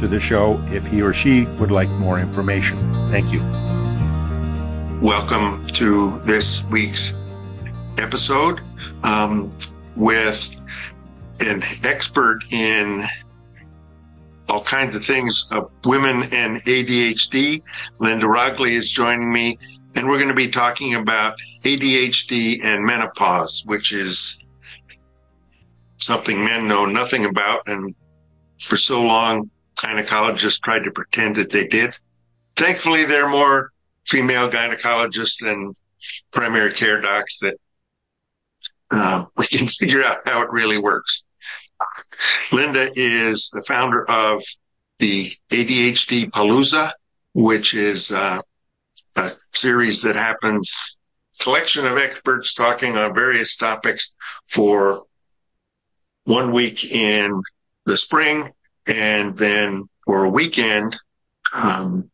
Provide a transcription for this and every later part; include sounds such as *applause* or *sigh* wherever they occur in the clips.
to the show if he or she would like more information. Thank you. Welcome to this week's episode um, with an expert in all kinds of things of women and ADHD. Linda Roggli is joining me, and we're going to be talking about ADHD and menopause, which is something men know nothing about. And for so long, gynecologists tried to pretend that they did. Thankfully, there are more female gynecologists than primary care docs that uh, *laughs* we can figure out how it really works. Linda is the founder of the ADHD Palooza, which is uh, a series that happens collection of experts talking on various topics for one week in the spring and then for a weekend um,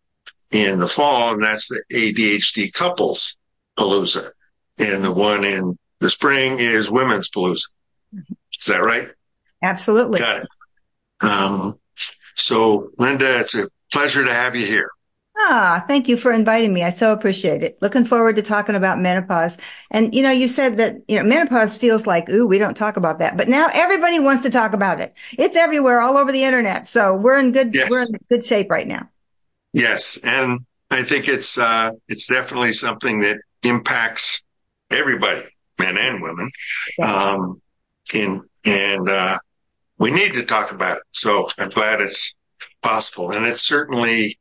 in the fall, and that's the ADHD couples palooza. And the one in the spring is women's palooza. Is that right? Absolutely. Got it. Um, so, Linda, it's a pleasure to have you here. Ah, thank you for inviting me. I so appreciate it. Looking forward to talking about menopause. And, you know, you said that, you know, menopause feels like, ooh, we don't talk about that, but now everybody wants to talk about it. It's everywhere all over the internet. So we're in good, yes. we're in good shape right now. Yes. And I think it's, uh, it's definitely something that impacts everybody, men and women. Yes. Um, in, and, uh, we need to talk about it. So I'm glad it's possible. And it's certainly,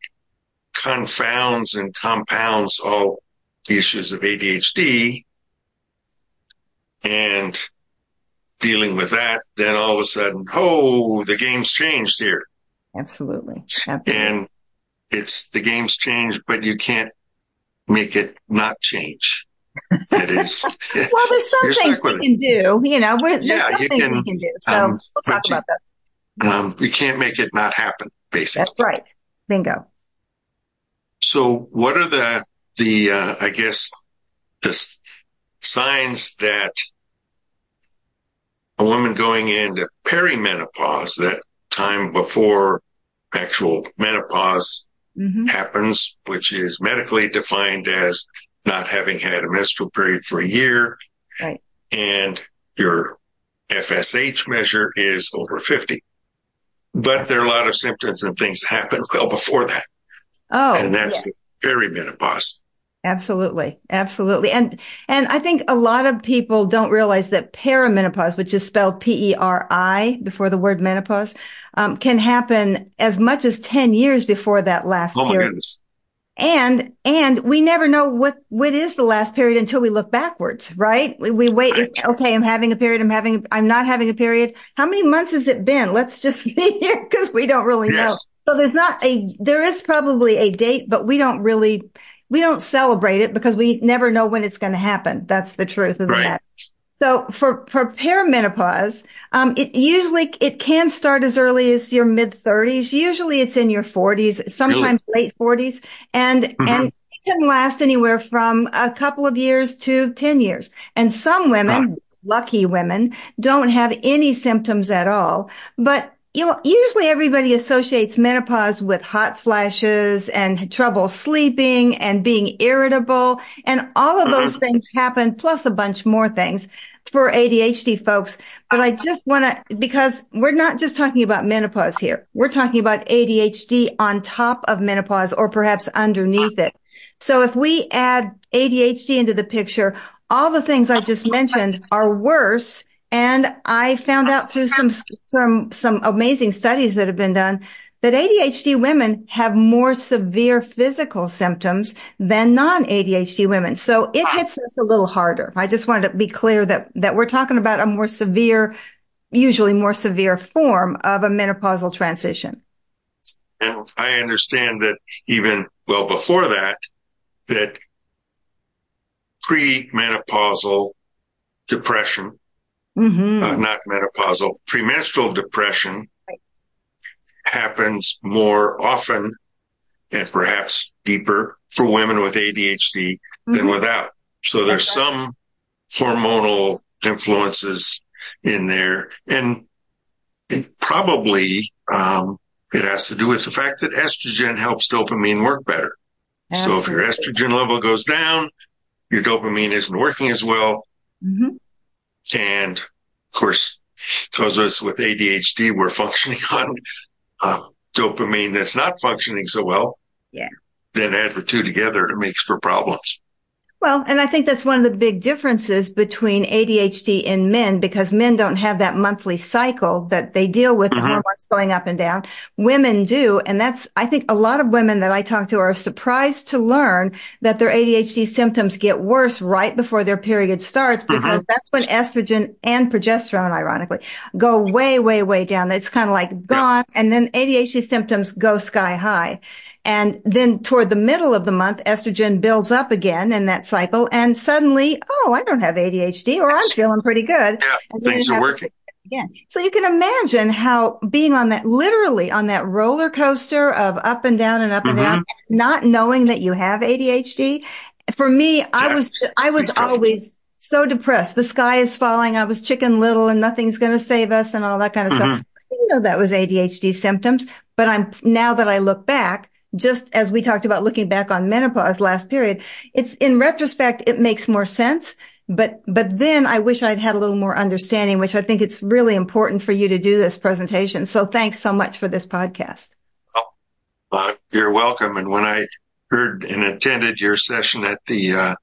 confounds and compounds all the issues of ADHD and dealing with that, then all of a sudden, oh, the game's changed here. Absolutely. Absolutely. And it's the game's changed, but you can't make it not change. It is. *laughs* *laughs* well, there's some things we can do. You know, there's yeah, some things can, we can do. So um, we'll talk about you, that. Um, you can't make it not happen, basically. That's right. Bingo. So what are the, the, uh, I guess, the signs that a woman going into perimenopause, that time before actual menopause mm-hmm. happens, which is medically defined as not having had a menstrual period for a year. Right. And your FSH measure is over 50. But there are a lot of symptoms and things that *laughs* happen well before that. Oh, and that's yeah. perimenopause. Absolutely. Absolutely. And, and I think a lot of people don't realize that perimenopause, which is spelled P-E-R-I before the word menopause, um, can happen as much as 10 years before that last oh period. Goodness. And, and we never know what, what is the last period until we look backwards, right? We, we wait. Right. Okay. I'm having a period. I'm having, I'm not having a period. How many months has it been? Let's just *laughs* see here because we don't really yes. know. So there's not a, there is probably a date, but we don't really, we don't celebrate it because we never know when it's going to happen. That's the truth of right. matter. So for, for perimenopause, um, it usually, it can start as early as your mid thirties. Usually it's in your forties, sometimes really? late forties and, mm-hmm. and it can last anywhere from a couple of years to 10 years. And some women, lucky women don't have any symptoms at all, but you know, usually everybody associates menopause with hot flashes and trouble sleeping and being irritable. And all of those mm-hmm. things happen, plus a bunch more things for ADHD folks. But I just want to, because we're not just talking about menopause here. We're talking about ADHD on top of menopause or perhaps underneath it. So if we add ADHD into the picture, all the things I just mentioned are worse and I found out through some, some, some amazing studies that have been done that ADHD women have more severe physical symptoms than non-ADHD women. So it hits us a little harder. I just wanted to be clear that, that we're talking about a more severe, usually more severe form of a menopausal transition. and I understand that even well before that, that premenopausal depression, Mm-hmm. uh, not menopausal, premenstrual depression happens more often and perhaps deeper for women with ADHD than Mhm. without. So there's right. some hormonal influences in there and it probably, um, it has to do with the fact that estrogen helps dopamine work better. So if your estrogen level goes down, your dopamine isn't working as well. Mhm. And of course, those of us with ADHD, we're functioning *laughs* on uh, dopamine that's not functioning so well. Yeah. Then add the two together, it makes for problems. Well, and I think that's one of the big differences between ADHD in men because men don't have that monthly cycle that they deal with the Mhm. hormones going up and down. Women do. And that's, I think a lot of women that I talk to are surprised to learn that their ADHD symptoms get worse right before their period starts because that's when estrogen and progesterone, ironically, go way, way, way down. It's kind of like gone. And then ADHD symptoms go sky high. And then toward the middle of the month, estrogen builds up again in that cycle. And suddenly, oh, I don't have ADHD or I'm feeling pretty good. Yeah, things are working. Again. So you can imagine how being on that, literally on that roller coaster of up and down and up and mm-hmm. down, not knowing that you have ADHD. For me, I was, I was always so depressed. The sky is falling. I was chicken little and nothing's going to save us and all that kind of stuff. Mm-hmm. I didn't know that was ADHD symptoms, but I'm now that I look back, just as we talked about looking back on menopause last period, it's in retrospect, it makes more sense. But, but then I wish I'd had a little more understanding, which I think it's really important for you to do this presentation. So thanks so much for this podcast. Uh, you're welcome. And when I heard and attended your session at the uh,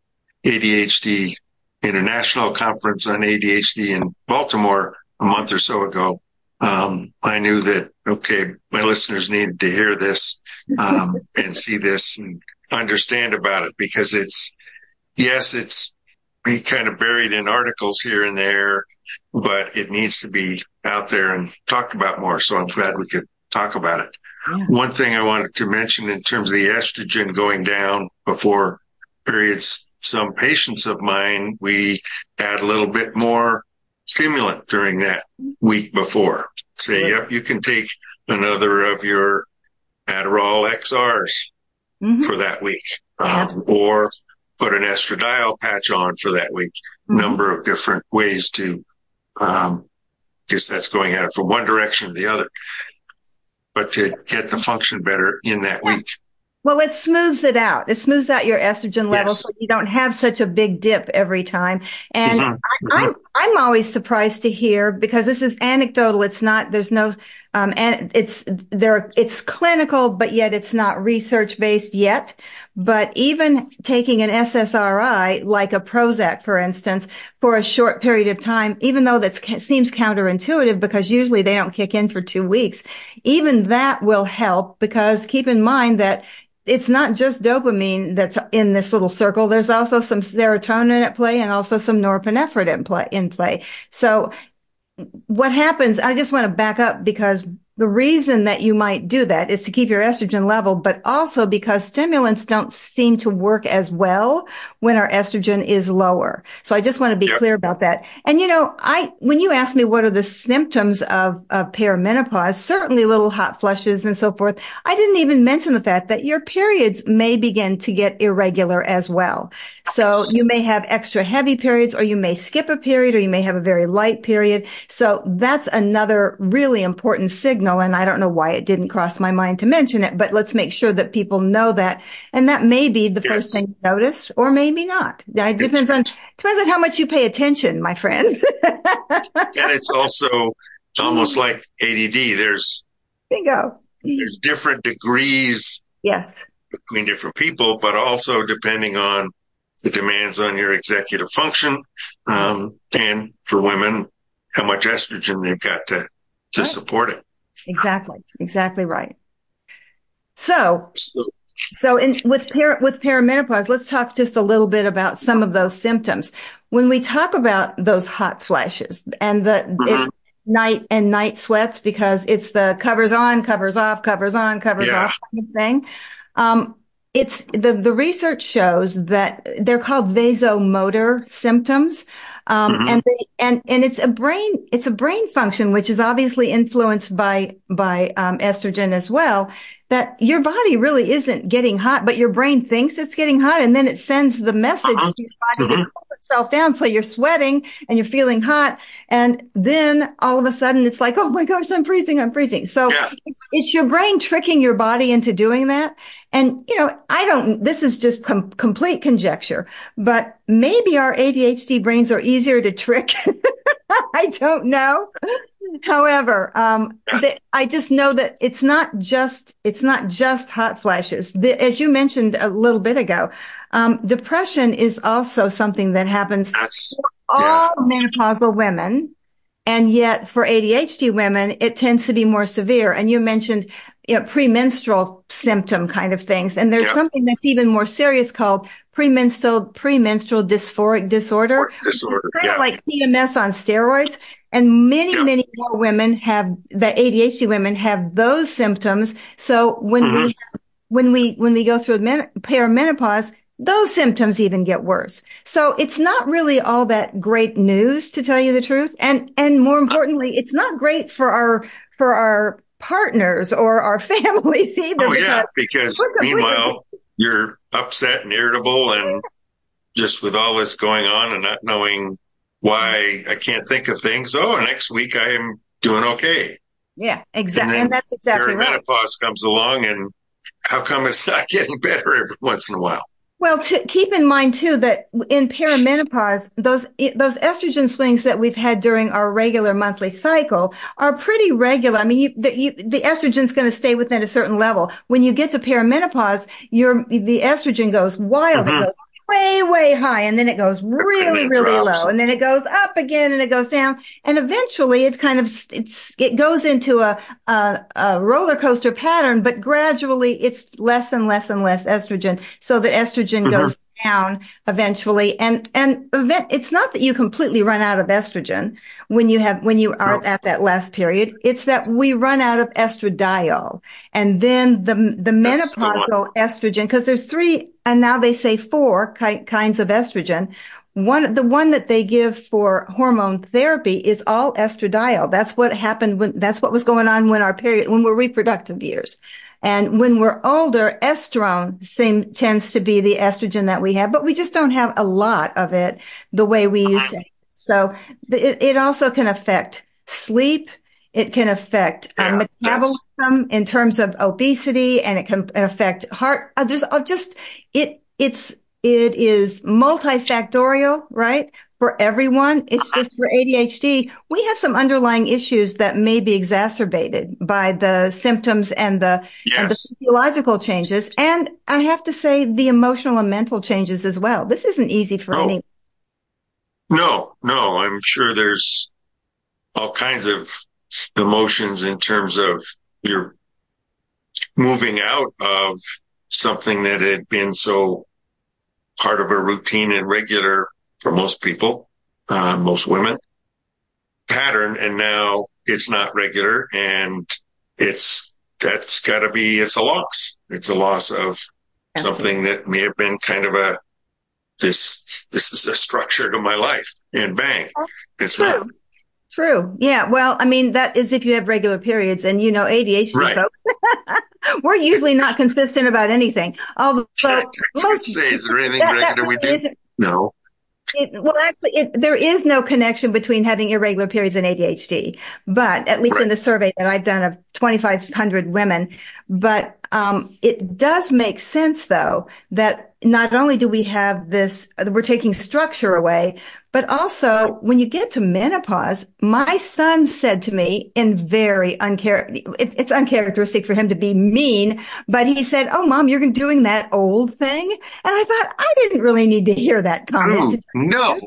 ADHD International Conference on ADHD in Baltimore a month or so ago, um, I knew that, okay, my listeners needed to hear this um, *laughs* and see this and understand about it because it's, yes, it's be kind of buried in articles here and there, but it needs to be out there and talked about more. So I'm glad we could talk about it. Yeah. One thing I wanted to mention in terms of the estrogen going down before periods, some patients of mine, we add a little bit more stimulant during that week before. Say, yep, you can take another of your Adderall XRs Mhm. for that week, um, or put an estradiol patch on for that week. Mhm. Number of different ways to, um, guess that's going at it from one direction to the other, but to get the function better in that Yeah. week. Well, it smooths it out. It smooths out your estrogen level Yes. so you don't have such a big dip every time. And Mhm. I, I'm, I'm always surprised to hear because this is anecdotal. It's not, there's no, um, and it's there, it's clinical, but yet it's not research based yet. But even taking an SSRI, like a Prozac, for instance, for a short period of time, even though that seems counterintuitive because usually they don't kick in for two weeks, even that will help because keep in mind that it's not just dopamine that's in this little circle. There's also some serotonin at play and also some norepinephrine in play, in play. So what happens, I just want to back up because the reason that you might do that is to keep your estrogen level, but also because stimulants don't seem to work as well when our estrogen is lower. So I just want to be Yep. clear about that. And you know, I, when you ask me what are the symptoms of, of perimenopause, certainly little hot flushes and so forth. I didn't even mention the fact that your periods may begin to get irregular as well. So you may have extra heavy periods or you may skip a period or you may have a very light period. So that's another really important signal. And I don't know why it didn't cross my mind to mention it, but let's make sure that people know that. And that may be the first thing you notice or maybe not. It depends on, depends on how much you pay attention, my friends. *laughs* And it's also almost like ADD. There's, Bingo. there's different degrees Yes. between different people, but also depending on the demands on your executive function, um, and for women, how much estrogen they've got to, to Right. support it. Exactly. Exactly right. So So, in, with per, with perimenopause, let's talk just a little bit about some of those symptoms. When we talk about those hot flashes and the, it, Mhm. night and night sweats because it's the covers on, covers off, covers on, covers Yeah. off kind of thing. Um, it's the, the research shows that they're called vasomotor symptoms. Um, Mhm. and they, and, and it's a brain, it's a brain function, which is obviously influenced by, by, um, estrogen as well, that your body really isn't getting hot, but your brain thinks it's getting hot. And then it sends the message Uh-huh. to your body Mhm. to cool itself down. So you're sweating and you're feeling hot. And then all of a sudden it's like, Oh my gosh, I'm freezing. I'm freezing. So Yeah. it's, it's your brain tricking your body into doing that. And, you know, I don't, this is just com- complete conjecture, but maybe our ADHD brains are easier to trick. *laughs* I don't know. However, um, the, I just know that it's not just, it's not just hot flashes. As you mentioned a little bit ago, um, depression is also something that happens That's all menopausal women. And yet for ADHD women, it tends to be more severe. And you mentioned you know, premenstrual symptom kind of things. And there's Yeah. something that's even more serious called premenstrual, premenstrual dysphoric disorder. disorder. Kind Yeah. of like PMS on steroids. And many, Yeah. many more women have, the ADHD women have those symptoms. So when Mm-hmm. we, when we, when we go through men- perimenopause, those symptoms even get worse. So it's not really all that great news to tell you the truth. And, and more importantly, it's not great for our, for our partners or our *laughs* families either. Oh yeah, because meanwhile you're upset and irritable and just with all this going on and not knowing why I can't think of things. Oh, next week I am doing okay. yeah, exactly. then And that's exactly right. Perimenopause comes along and how come it's not *laughs* getting better every once in a while? Well, to keep in mind too that in perimenopause, those those estrogen swings that we've had during our regular monthly cycle are pretty regular. I mean, you, the, estrogen's going to stay within a certain level. When you get to perimenopause, your the estrogen goes wild. It mm-hmm. goes way, way high, and then it goes really, it really drops. low, and then it goes up again, and it goes down, and eventually it kind of it's it goes into a a, a roller coaster pattern, but gradually it's less and less and less estrogen, so that estrogen Mhm. goes down eventually, and and event, it's not that you completely run out of estrogen when you have when you are at that last period. It's that we run out of estradiol, and then the the That's the menopausal estrogen because there's three and now they say four ki- kinds of estrogen. One, the one that they give for hormone therapy is all estradiol. That's what happened when, that's what was going on when our period, when we're reproductive years. And when we're older, estrone seem, tends to be the estrogen that we have, but we just don't have a lot of it the way we used to. So it, it also can affect sleep. It can affect uh, Yeah, metabolism in terms of obesity and it can affect heart. Uh, there's uh, just, it, it's, it is multifactorial, right? For everyone. It's Uh-huh. just for ADHD. We have some underlying issues that may be exacerbated by the symptoms and the, and the physiological changes. And I have to say the emotional and mental changes as well. This isn't easy for No. any. No, no, I'm sure there's all kinds of emotions in terms of you're moving out of something that had been so part of a routine and regular for most people, uh, most women pattern. And now it's not regular and it's, that's gotta be, it's a loss. It's a loss of something that may have been kind of a, this, this is a structure to my life and bang. It's True. not. True. Yeah. Well, I mean, that is if you have regular periods and you know, ADHD Right. folks, *laughs* we're usually not consistent about anything. Although *laughs* most, say, is there anything that- that regular we do? No. It, well, actually, it, there is no connection between having irregular periods and ADHD, but at least in the survey that I've done of 2,500 women, but um, it does make sense though that not only do we have this, we're taking structure away, but also when you get to menopause, my son said to me in very unchar, it, it's uncharacteristic for him to be mean, but he said, "Oh, mom, you're doing that old thing," and I thought I didn't really need to hear that comment mm, Ooh, no.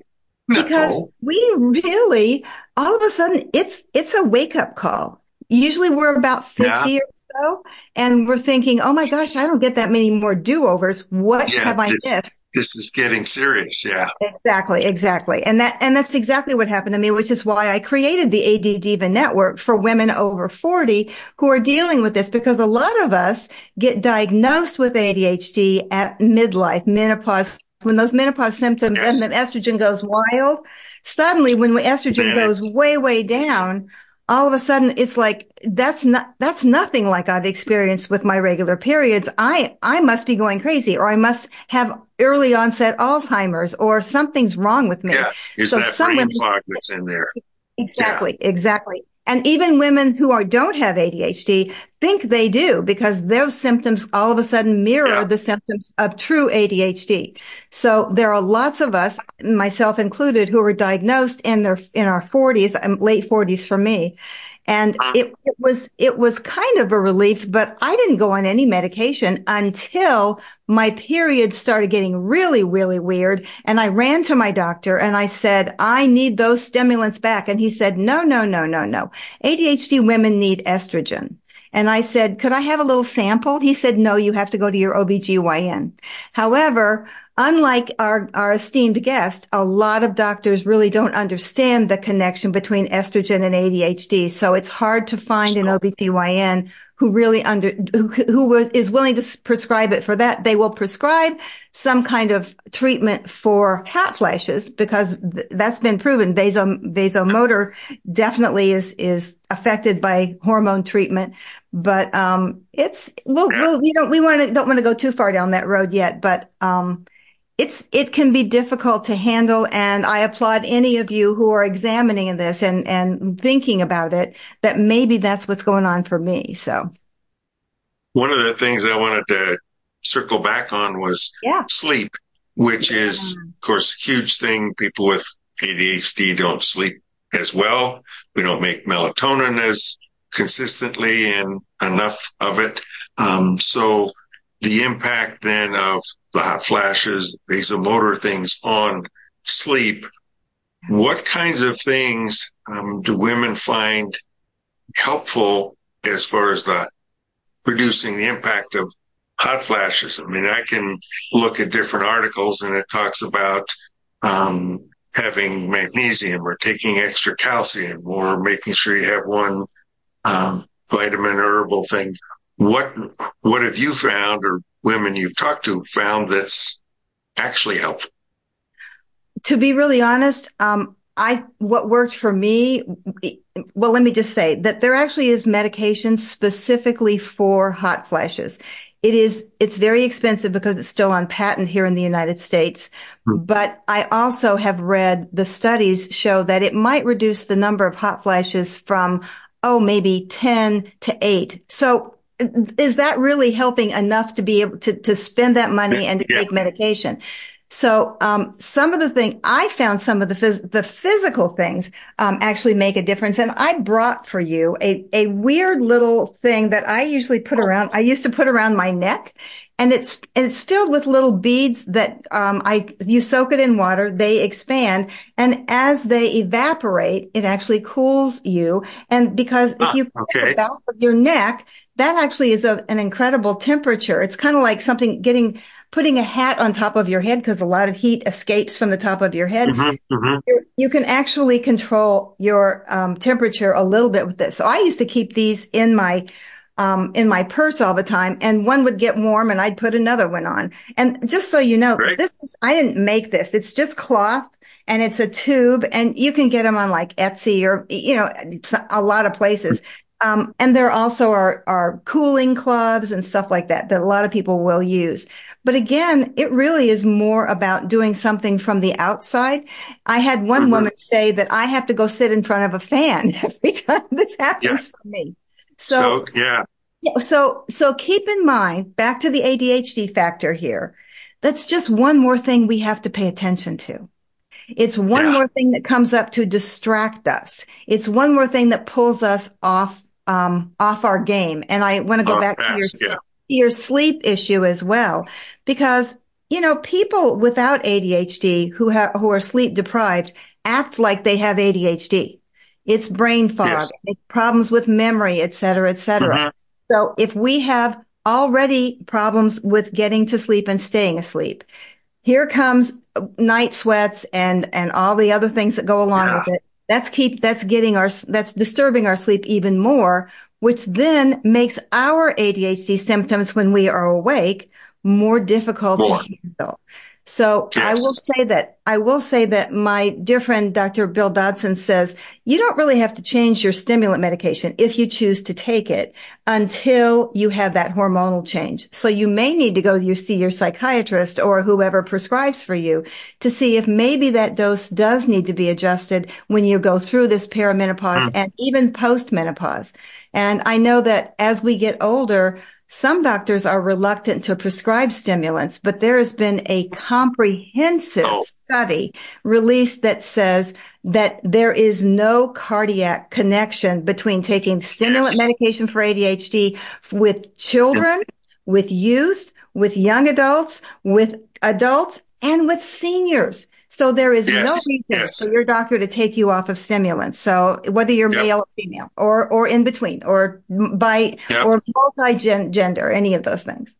because No. we really all of a sudden it's it's a wake up call Usually we're about 50 yeah. or so, and we're thinking, oh my gosh, I don't get that many more do-overs. What yeah, have I this, missed? This is getting serious. Yeah. Exactly. Exactly. And that, and that's exactly what happened to me, which is why I created the AD Diva network for women over 40 who are dealing with this because a lot of us get diagnosed with ADHD at midlife, menopause, when those menopause symptoms yes. and then estrogen goes wild. Suddenly when estrogen goes way, way down, all of a sudden it's like that's not that's nothing like I've experienced with my regular periods. I I must be going crazy or I must have early onset Alzheimer's or something's wrong with me. Yeah, is so that brain fog that's in there. Exactly, yeah. exactly. And even women who are, don't have ADHD think they do because those symptoms all of a sudden mirror yeah. the symptoms of true ADHD. So there are lots of us, myself included, who were diagnosed in their, in our forties, um, late forties for me. And uh-huh. it, it, was, it was kind of a relief, but I didn't go on any medication until my period started getting really, really weird. And I ran to my doctor and I said, I need those stimulants back. And he said, no, no, no, no, no. ADHD women need estrogen. And I said, could I have a little sample? He said, no, you have to go to your OBGYN. However, unlike our, our esteemed guest, a lot of doctors really don't understand the connection between estrogen and ADHD. So it's hard to find an OBGYN who really under, who, who was, is willing to prescribe it for that. They will prescribe some kind of treatment for hot flashes because th- that's been proven. Vaso, vasomotor definitely is, is affected by hormone treatment, but, um, it's, we'll, we'll, we don't, we want to, don't want to go too far down that road yet, but, um, it's it can be difficult to handle and i applaud any of you who are examining this and and thinking about it that maybe that's what's going on for me so one of the things i wanted to circle back on was yeah. sleep which yeah. is of course a huge thing people with adhd don't sleep as well we don't make melatonin as consistently and enough of it um, so the impact then of the hot flashes, vasomotor things on sleep. What kinds of things um, do women find helpful as far as the reducing the impact of hot flashes? I mean, I can look at different articles and it talks about um, having magnesium or taking extra calcium or making sure you have one um, vitamin herbal thing what what have you found or women you've talked to found that's actually helpful? To be really honest, um, I what worked for me. Well, let me just say that there actually is medication specifically for hot flashes. It is, it's very expensive because it's still on patent here in the United States. Mm. But I also have read the studies show that it might reduce the number of hot flashes from, oh, maybe 10 to 8. So is that really helping enough to be able to, to spend that money and to yeah. take medication? So, um, some of the thing I found some of the phys- the physical things, um, actually make a difference. And I brought for you a, a weird little thing that I usually put around, I used to put around my neck and it's, it's filled with little beads that, um, I, you soak it in water, they expand. And as they evaporate, it actually cools you. And because if ah, you okay. the back of your neck, that actually is a, an incredible temperature. It's kind of like something getting, putting a hat on top of your head because a lot of heat escapes from the top of your head. Mm-hmm, mm-hmm. You can actually control your um, temperature a little bit with this. So I used to keep these in my um, in my purse all the time and one would get warm and I'd put another one on. And just so you know, Great. this is, I didn't make this. It's just cloth and it's a tube and you can get them on like Etsy or, you know, a lot of places. Um, and there also are, are cooling clubs and stuff like that that a lot of people will use. But again, it really is more about doing something from the outside. I had one mm-hmm. woman say that I have to go sit in front of a fan *laughs* every time this happens yeah. for me. So, so, yeah. So, so keep in mind back to the ADHD factor here. That's just one more thing we have to pay attention to. It's one yeah. more thing that comes up to distract us. It's one more thing that pulls us off um, off our game. And I want to go back to your, yeah. your sleep issue as well, because, you know, people without ADHD who have, who are sleep deprived act like they have ADHD. It's brain fog, Yes. it's problems with memory, et cetera, et cetera. Mhm. So if we have already problems with getting to sleep and staying asleep, here comes night sweats and, and all the other things that go along Yeah. with it. That's keep, that's getting our, that's disturbing our sleep even more, which then makes our ADHD symptoms when we are awake more difficult More. to handle. So I will say that, I will say that my dear friend, Dr. Bill Dodson says, you don't really have to change your stimulant medication if you choose to take it until you have that hormonal change. So you may need to go you see your psychiatrist or whoever prescribes for you to see if maybe that dose does need to be adjusted when you go through this perimenopause mm. and even postmenopause. And I know that as we get older, some doctors are reluctant to prescribe stimulants, but there has been a comprehensive Oh. study released that says that there is no cardiac connection between taking stimulant medication for ADHD with children, with youth, with young adults, with adults, and with seniors. So there is no reason yes. for your doctor to take you off of stimulants. So whether you're Yep. male or female or, or in between or by, Yep. or multi-gender, any of those things.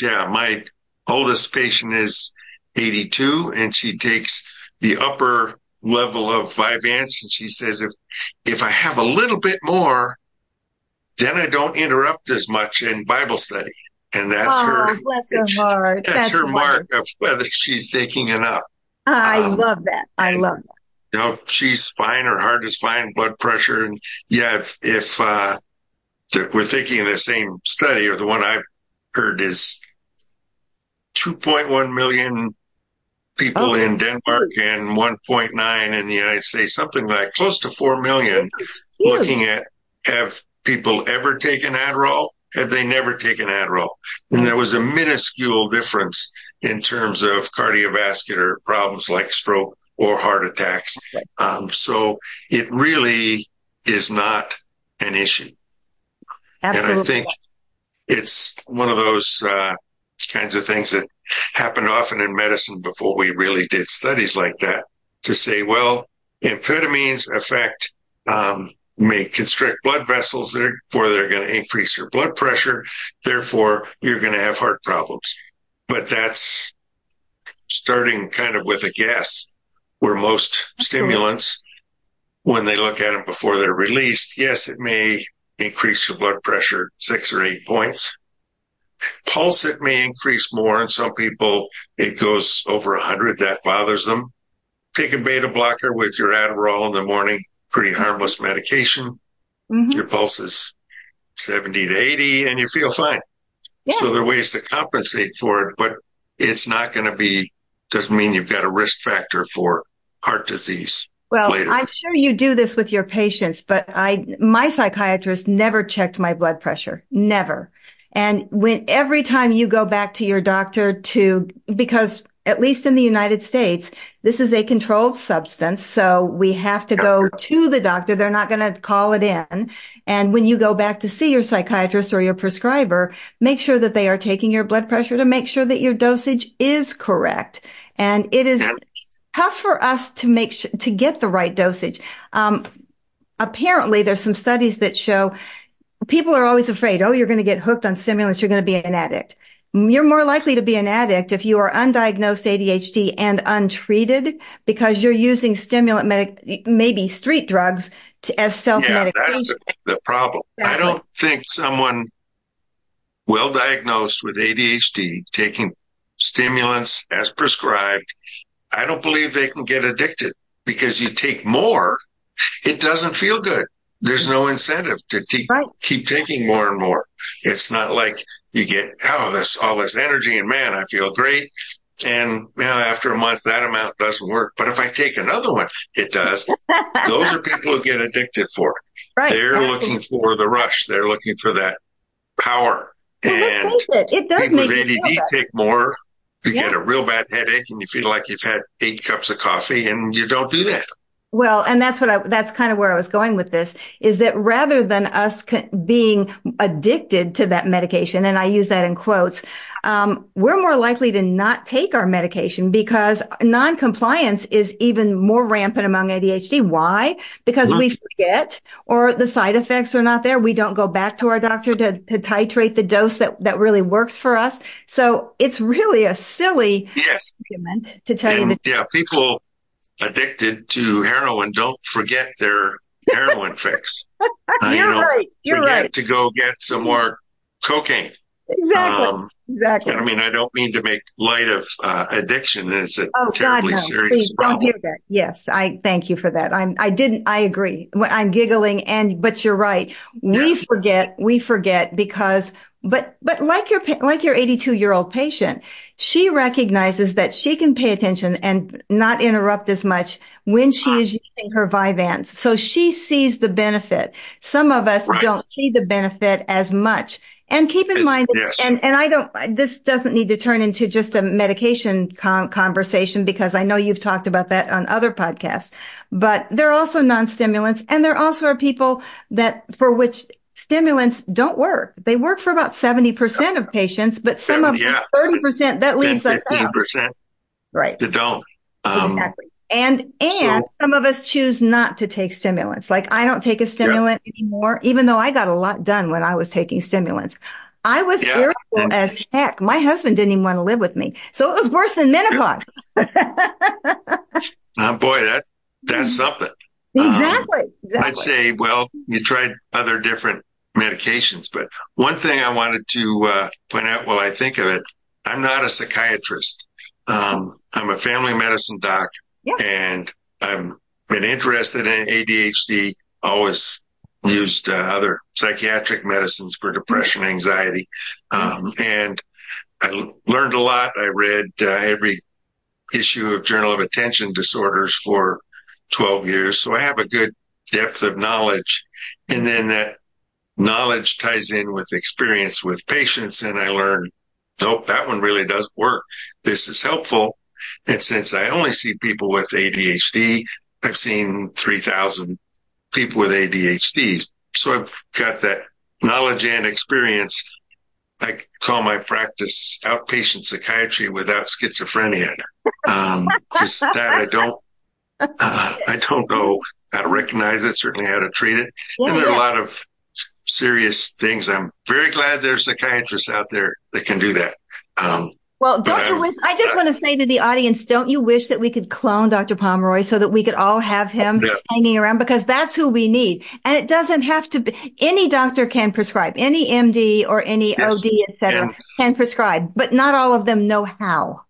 Yeah, my oldest patient is 82 and she takes the upper level of Vyvanse and she says if if I have a little bit more, then I don't interrupt as much in Bible study. And that's oh, her bless her *laughs* heart. that's, her wonderful. mark of whether she's taking enough. I Um, love that. I love that. You know, she's fine, her heart is fine, blood pressure, and yeah, if if uh we're thinking of the same study or the one I've heard is 2.1 million people Oh, in Denmark and 1.9 in the United States, something like close to 4 million looking at have people ever taken Adderall? Have they never taken Adderall? And there was a minuscule difference in terms of cardiovascular problems like stroke or heart attacks. Right. Um, so it really is not an issue. Absolutely. And I think it's one of those uh, kinds of things that happened often in medicine before we really did studies like that to say, well, amphetamines affect, um, may constrict blood vessels, therefore they're going to increase your blood pressure, therefore you're going to have heart problems. But that's starting kind of with a guess where most stimulants, when they look at them before they're released, yes, it may increase your blood pressure six or eight points. Pulse, it may increase more. And some people, it goes over 100. That bothers them. Take a beta blocker with your Adderall in the morning, pretty harmless medication. Mhm. Your pulse is 70 to 80 and you feel fine. Yeah. So there are ways to compensate for it, but it's not going to be, doesn't mean you've got a risk factor for heart disease. Well, later. I'm sure you do this with your patients, but I, my psychiatrist never checked my blood pressure. Never. And when every time you go back to your doctor to, because at least in the United States, this is a controlled substance. So we have to go to the doctor. They're not going to call it in. And when you go back to see your psychiatrist or your prescriber, make sure that they are taking your blood pressure to make sure that your dosage is correct. And it is tough for us to make sure to get the right dosage. Um, apparently there's some studies that show people are always afraid, oh, you're going to get hooked on stimulants. You're going to be an addict. You're more likely to be an addict if you are undiagnosed ADHD and untreated because you're using stimulant medic, maybe street drugs to, as Yeah, self-medication. that's the, the problem. I don't think someone well diagnosed with ADHD taking stimulants as prescribed, I don't believe they can get addicted because you take more, it doesn't feel good. There's no incentive to te- Right. keep taking more and more. It's not like you get, oh, this, all this energy and man, I feel great. And you know, after a month, that amount doesn't work. But if I take another one, it does. *laughs* Those are people who get addicted for it. right. They're absolutely. looking for the rush. They're looking for that power. Well, and it, it does people make with ADD take more. You Yeah. get a real bad headache and you feel like you've had eight cups of coffee and you don't do that. Well, and that's what I, that's kind of where I was going with this is that rather than us being addicted to that medication, and I use that in quotes, um, we're more likely to not take our medication because non-compliance is even more rampant among ADHD. Why? Because mm-hmm. we forget or the side effects are not there. We don't go back to our doctor to, to titrate the dose that, that really works for us. So it's really a silly yes. argument to tell you the Yeah, people addicted to heroin don't forget their heroin *laughs* fix. Uh, You're you know, right. You're forget right. to go get some more cocaine. Exactly. Um, exactly. I mean, I don't mean to make light of uh, addiction, and it's a oh, terribly God, no. serious Please problem. Don't hear that. Yes, I thank you for that. I'm. I didn't. I agree. I'm giggling, and but you're right. We yeah. forget. We forget because. But but like your like your 82 year old patient, she recognizes that she can pay attention and not interrupt as much when she is using her Vyvanse. So she sees the benefit. Some of us don't see the benefit as much. And keep in mind, and, and I don't, this doesn't need to turn into just a medication con- conversation because I know you've talked about that on other podcasts, but there are also non-stimulants and there also are people that for which stimulants don't work. They work for about 70% of patients, but some of yeah. 30% that leaves 10, us out. Right. That don't. Um, exactly. And, and so, some of us choose not to take stimulants. Like I don't take a stimulant yeah. anymore, even though I got a lot done when I was taking stimulants. I was yeah. irritable and, as heck. My husband didn't even want to live with me. So it was worse than menopause. oh boy, that, that's *laughs* something. Exactly, um, exactly. I'd say, well, you tried other different medications, but one thing I wanted to uh, point out while I think of it, I'm not a psychiatrist. Um, I'm a family medicine doc. Yeah. And I've been interested in ADHD, always used uh, other psychiatric medicines for depression, anxiety. Um, and I learned a lot. I read uh, every issue of Journal of Attention Disorders for 12 years. So I have a good depth of knowledge. And then that knowledge ties in with experience with patients. And I learned, nope, that one really does work. This is helpful. And since I only see people with ADHD, I've seen 3,000 people with ADHD. So I've got that knowledge and experience. I call my practice outpatient psychiatry without schizophrenia. Um, just that I don't, uh, I don't know how to recognize it, certainly how to treat it. Yeah, and there are yeah. a lot of serious things. I'm very glad there's psychiatrists out there that can do that. Um, well, don't you wish, I just want to say to the audience, don't you wish that we could clone Dr. Pomeroy so that we could all have him yeah. hanging around because that's who we need. And it doesn't have to be, any doctor can prescribe, any MD or any yes. OD, et cetera, and, can prescribe, but not all of them know how.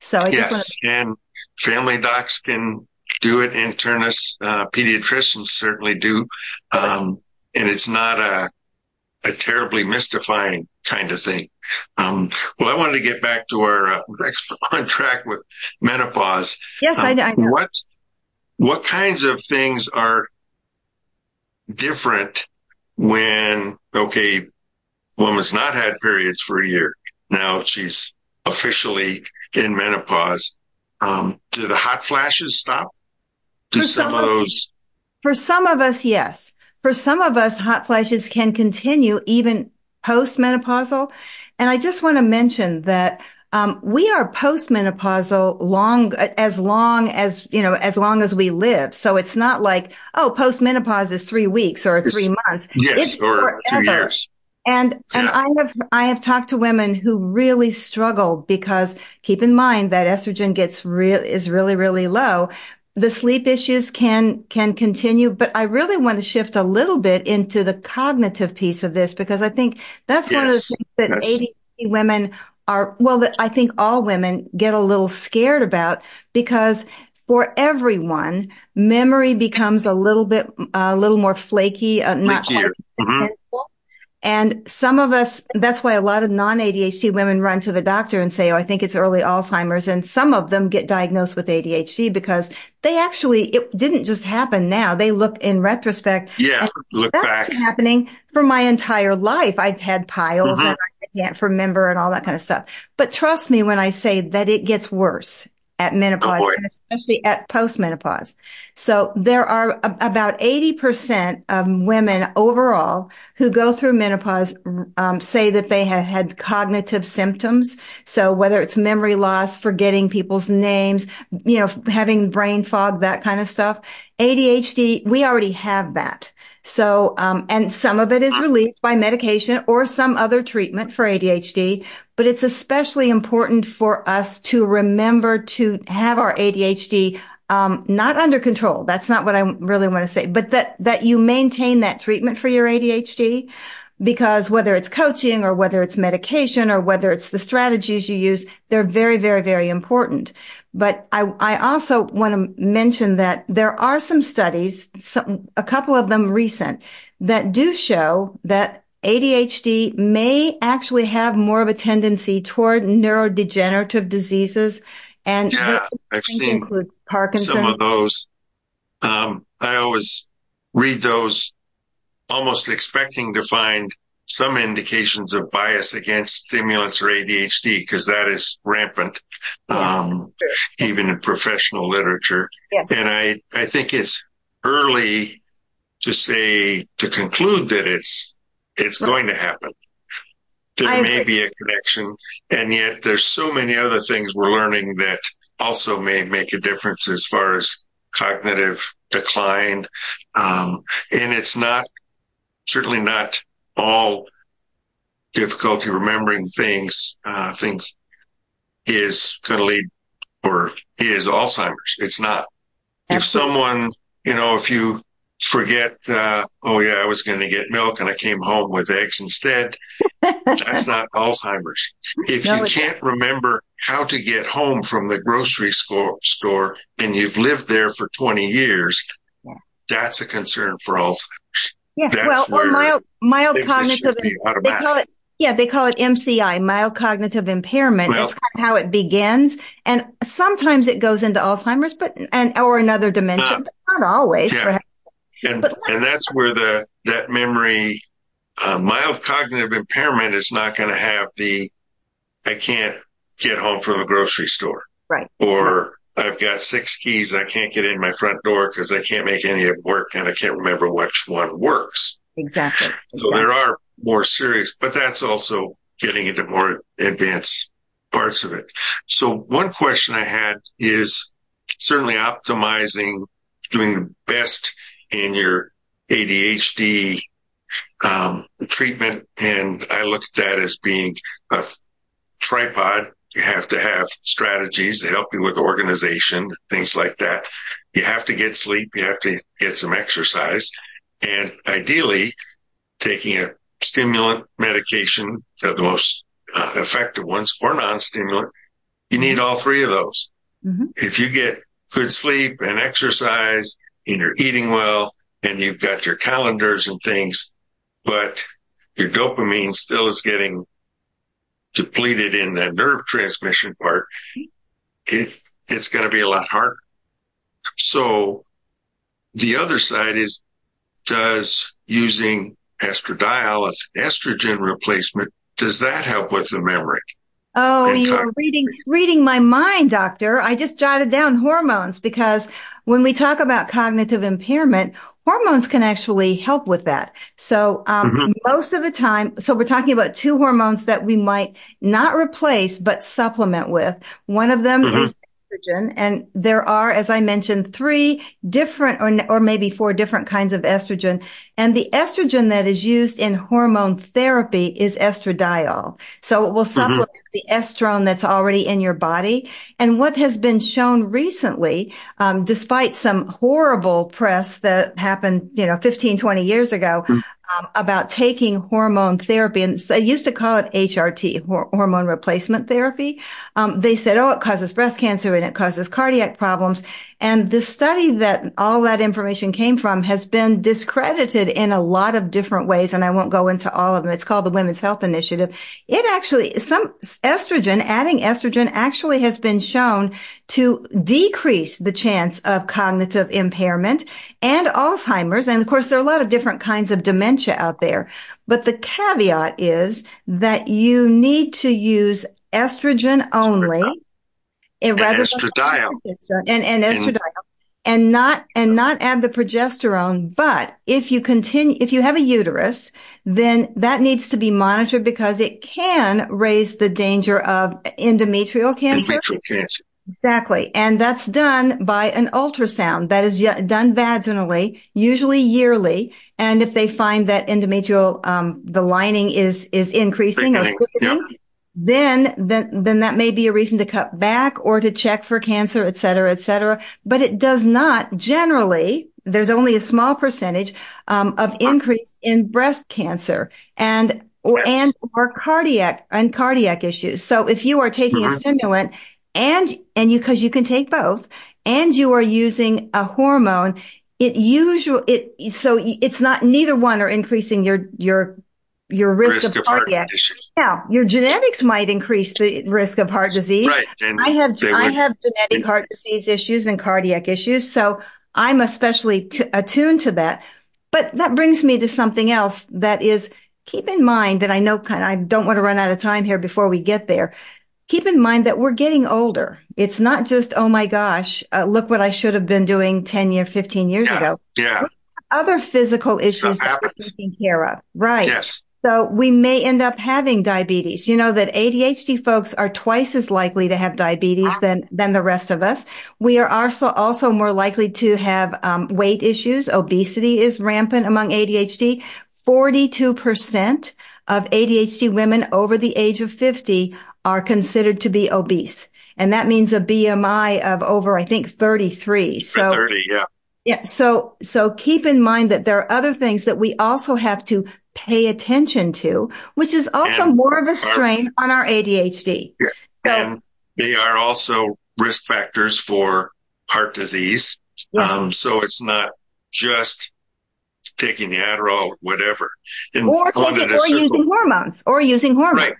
So I yes, just want to. And family docs can do it. Internists, uh, pediatricians certainly do. Um, and it's not a, a terribly mystifying kind of thing. Um, well, I wanted to get back to our uh, *laughs* on track with menopause. Yes, um, I, I know. What what kinds of things are different when okay, woman's not had periods for a year now she's officially in menopause. Um, do the hot flashes stop? Do for some, some of those? For some of us, yes. For some of us, hot flashes can continue even postmenopausal. And I just want to mention that um, we are postmenopausal long as long as you know as long as we live. So it's not like oh postmenopause is three weeks or three months. Yes, it's or forever. two years. And and I have I have talked to women who really struggle because keep in mind that estrogen gets real is really really low, the sleep issues can can continue but i really want to shift a little bit into the cognitive piece of this because i think that's yes. one of the things that yes. adhd women are well that i think all women get a little scared about because for everyone memory becomes a little bit a little more flaky uh, not mm-hmm. And some of us, that's why a lot of non-ADHD women run to the doctor and say, Oh, I think it's early Alzheimer's. And some of them get diagnosed with ADHD because they actually, it didn't just happen now. They look in retrospect. Yeah. Look that's back. happening for my entire life. I've had piles mm-hmm. and I can't remember and all that kind of stuff. But trust me when I say that it gets worse. At menopause Oh, and especially at postmenopause. So there are about 80% of women overall who go through menopause um, say that they have had cognitive symptoms. So whether it's memory loss, forgetting people's names, you know, having brain fog, that kind of stuff. ADHD, we already have that. So, um, and some of it is relieved by medication or some other treatment for ADHD, but it's especially important for us to remember to have our ADHD um, not under control. That's not what I really want to say, but that that you maintain that treatment for your ADHD because whether it's coaching or whether it's medication or whether it's the strategies you use, they're very, very, very important. But I, I also want to mention that there are some studies, some, a couple of them recent, that do show that ADHD may actually have more of a tendency toward neurodegenerative diseases. And Yeah, I've seen include Parkinson's. some of those. Um, I always read those almost expecting to find some indications of bias against stimulants or ADHD because that is rampant, Yeah, um, sure. even in professional literature. Yes. And I, I think it's early to say, to conclude that it's, it's going to happen. There may be a connection. And yet there's so many other things we're learning that also may make a difference as far as cognitive decline. Um, and it's not, certainly not all difficulty remembering things, uh, things is going to lead or is Alzheimer's. It's not. If someone, you know, if you forget, uh, oh yeah, I was going to get milk and I came home with eggs instead, that's not *laughs* Alzheimer's. If No, you can't remember how to get home from the grocery store, store and you've lived there for 20 years, Yeah. that's a concern for Alzheimer's. Yeah, That's well, or mild, mild cognitive, they call it, yeah, they call it MCI, mild cognitive impairment. Well- it's kind of how it begins. And sometimes it goes into Alzheimer's, but, and, or another dementia, Uh, but not always. yeah. And, But- and that's where the, that memory, uh, mild cognitive impairment is not going to have the, I can't get home from the grocery store. Right. Or I've got six keys. I can't get in my front door because I can't make any of it work and I can't remember which one works. Exactly. So exactly. there are more serious, but that's also getting into more advanced parts of it. So one question I had is certainly optimizing, doing the best in your ADHD um, treatment. And I look at that as being a tripod. You have to have strategies to help you with organization, things like that. You have to get sleep. You have to get some exercise. And ideally, taking a stimulant medication, the most uh, effective ones, or non-stimulant, you need all three of those. Mhm. If you get good sleep and exercise and you're eating well and you've got your calendars and things, but your dopamine still is getting depleted in the nerve transmission part, it, it's going to be a lot harder. So the other side is, does using estradiol as an estrogen replacement, does that help with the memory? Oh, you cog- are reading reading my mind, doctor. I just jotted down hormones because when we talk about cognitive impairment, hormones can actually help with that. So um, Mhm. most of the time, so we're talking about two hormones that we might not replace but supplement with. One of them Mhm. is estrogen, and there are, as I mentioned, three different or or maybe four different kinds of estrogen. And the estrogen that is used in hormone therapy is estradiol. So it will supplement the estrone that's already in your body. And what has been shown recently, um, despite some horrible press that happened, you know, 15, 20 years ago, um, about taking hormone therapy, and they used to call it HRT, hormone replacement therapy. Um, they said, oh, it causes breast cancer and it causes cardiac problems. And the study that all that information came from has been discredited in a lot of different ways. And I won't go into all of them. It's called the Women's Health Initiative. It actually, some estrogen, adding estrogen actually has been shown to decrease the chance of cognitive impairment and Alzheimer's. And of course, there are a lot of different kinds of dementia out there. But the caveat is that you need to use estrogen only and estradiol. And, and estradiol. And not, and not add the progesterone. But if you continue, if you have a uterus, then that needs to be monitored because it can raise the danger of endometrial cancer. Endometrial cancer. Exactly. And that's done by an ultrasound that is done vaginally, usually yearly. And if they find that endometrial, um, the lining is, is increasing or thickening, then, then, then that may be a reason to cut back or to check for cancer, et cetera, et cetera. But it does not generally, there's only a small percentage, um, of increase in breast cancer and, or, Yes. and, or cardiac and cardiac issues. So if you are taking a Mhm. stimulant and, and you, cause you can take both and you are using a hormone, it usually, it, so it's not, neither one are increasing your, your, your risk, Risk of of heart cardiac. issues. Now, your genetics might increase the risk of heart disease. Right. And I have, I would- have genetic heart disease issues and cardiac issues. So I'm especially t- attuned to that. But that brings me to something else that is keep in mind that I know kind I don't want to run out of time here before we get there. Keep in mind that we're getting older. It's not just, oh my gosh, uh, look what I should have been doing 10 year, 15 years Yeah. ago. yeah. Other physical issues that we're taking care of. Right. Yes. So we may end up having diabetes. You know that ADHD folks are twice as likely to have diabetes than, than the rest of us. We are also, also more likely to have um, weight issues. Obesity is rampant among ADHD. 42% of ADHD women over the age of 50 are considered to be obese. And that means a BMI of over, I think, 33. So 30. Yeah. yeah. So, so keep in mind that there are other things that we also have to pay attention to, which is also And more of a strain on our ADHD. So, and they are also risk factors for heart disease. yes, Um, so it's not just taking the Adderall or whatever. And or taking, or circle- using hormones, or using hormones. Right.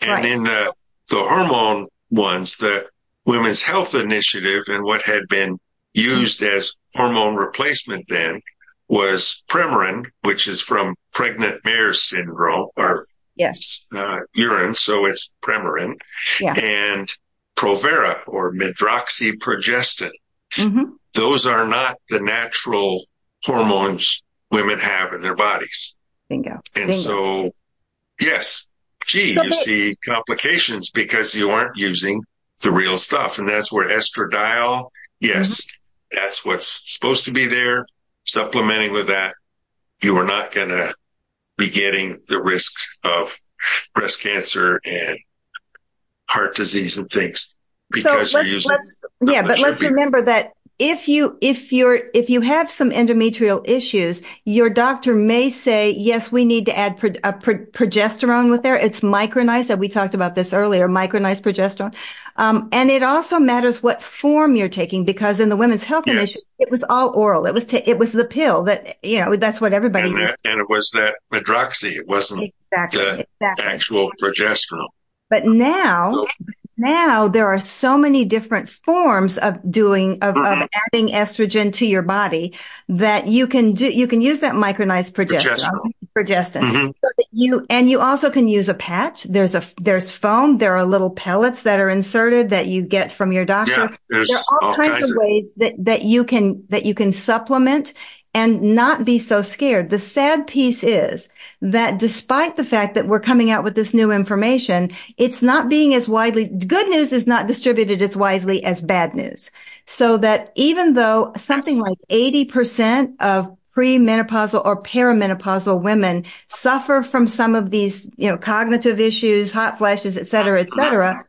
And Right. in the, the hormone ones, the Women's Health Initiative and what had been used as hormone replacement then was Premarin, which is from pregnant mare's syndrome or Yes. uh, urine. So it's Premarin Yeah. and Provera or medroxyprogestin. hmm Those are not the natural hormones women have in their bodies. Bingo. And Bingo. so, yes, gee, So you they- see complications because you aren't using the real stuff. And that's where estradiol, yes, Mm-hmm. that's what's supposed to be there. Supplementing with that, you are not going to be getting the risks of breast cancer and heart disease and things because so you're let's, using let's, yeah, but let's be- remember that if you, if you're, if you have some endometrial issues, your doctor may say, yes, we need to add pro, a pro, progesterone with there. It's micronized. and We talked about this earlier, micronized progesterone. Um, and it also matters what form you're taking because in the women's health Yes. initiative, it was all oral. It was, ta- it was the pill that, you know, that's what everybody and that, and it was that medroxy. It wasn't Exactly. the Exactly. actual progesterone. But now, now there are so many different forms of doing, of, Mhm. of adding estrogen to your body that you can do, you can use that micronized progesterone, progestin. Mhm. So you, and you also can use a patch. There's a, there's foam. There are little pellets that are inserted that you get from your doctor. Yeah, There are all, kinds, of ways that, that you can, that you can supplement and not be so scared. The sad piece is that despite the fact that we're coming out with this new information, it's not being as widely, good news is not distributed as widely as bad news. So that even though something like 80% of premenopausal or perimenopausal women suffer from some of these, you know, cognitive issues, hot flashes, et cetera, et cetera,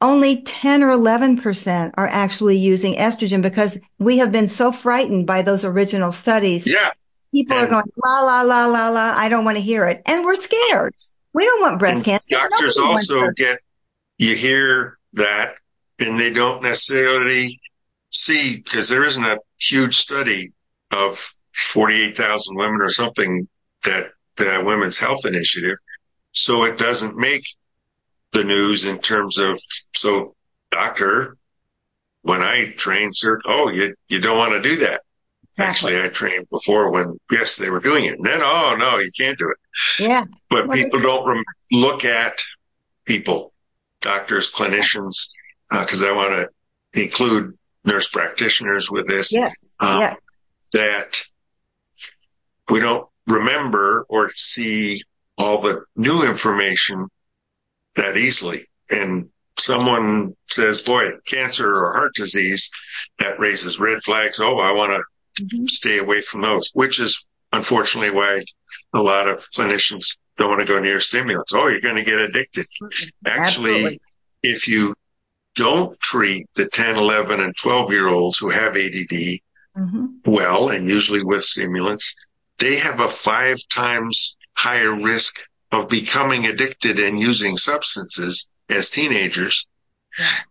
only 10 or 11% are actually using estrogen because we have been so frightened by those original studies. Yeah. People are going, la, la, la, la, la. I don't want to hear it. And we're scared. We don't want breast cancer. Doctors Nobody also get, you hear that and they don't necessarily see because there isn't a huge study of 48,000 women or something that the Women's Health Initiative. So it doesn't make the news in terms of, so doctor, when I trained, sir, oh, you, you don't want to do that. Exactly. Actually, I trained before when, yes, they were doing it. And then, oh, no, you can't do it. Yeah. But Well, people don't rem- look at people, doctors, clinicians, because uh, I want to include nurse practitioners with this. Yes. Um, yes. That we don't remember or see all the new information that easily. And someone says, boy, cancer or heart disease, that raises red flags. Oh, I want to mm-hmm. stay away from those, which is unfortunately why a lot of clinicians don't want to go near stimulants. Oh, you're going to get addicted. Actually, Absolutely. if you don't treat the 10, 11, and 12 year olds who have ADD mm-hmm. well, and usually with stimulants, they have a five times higher risk of becoming addicted and using substances as teenagers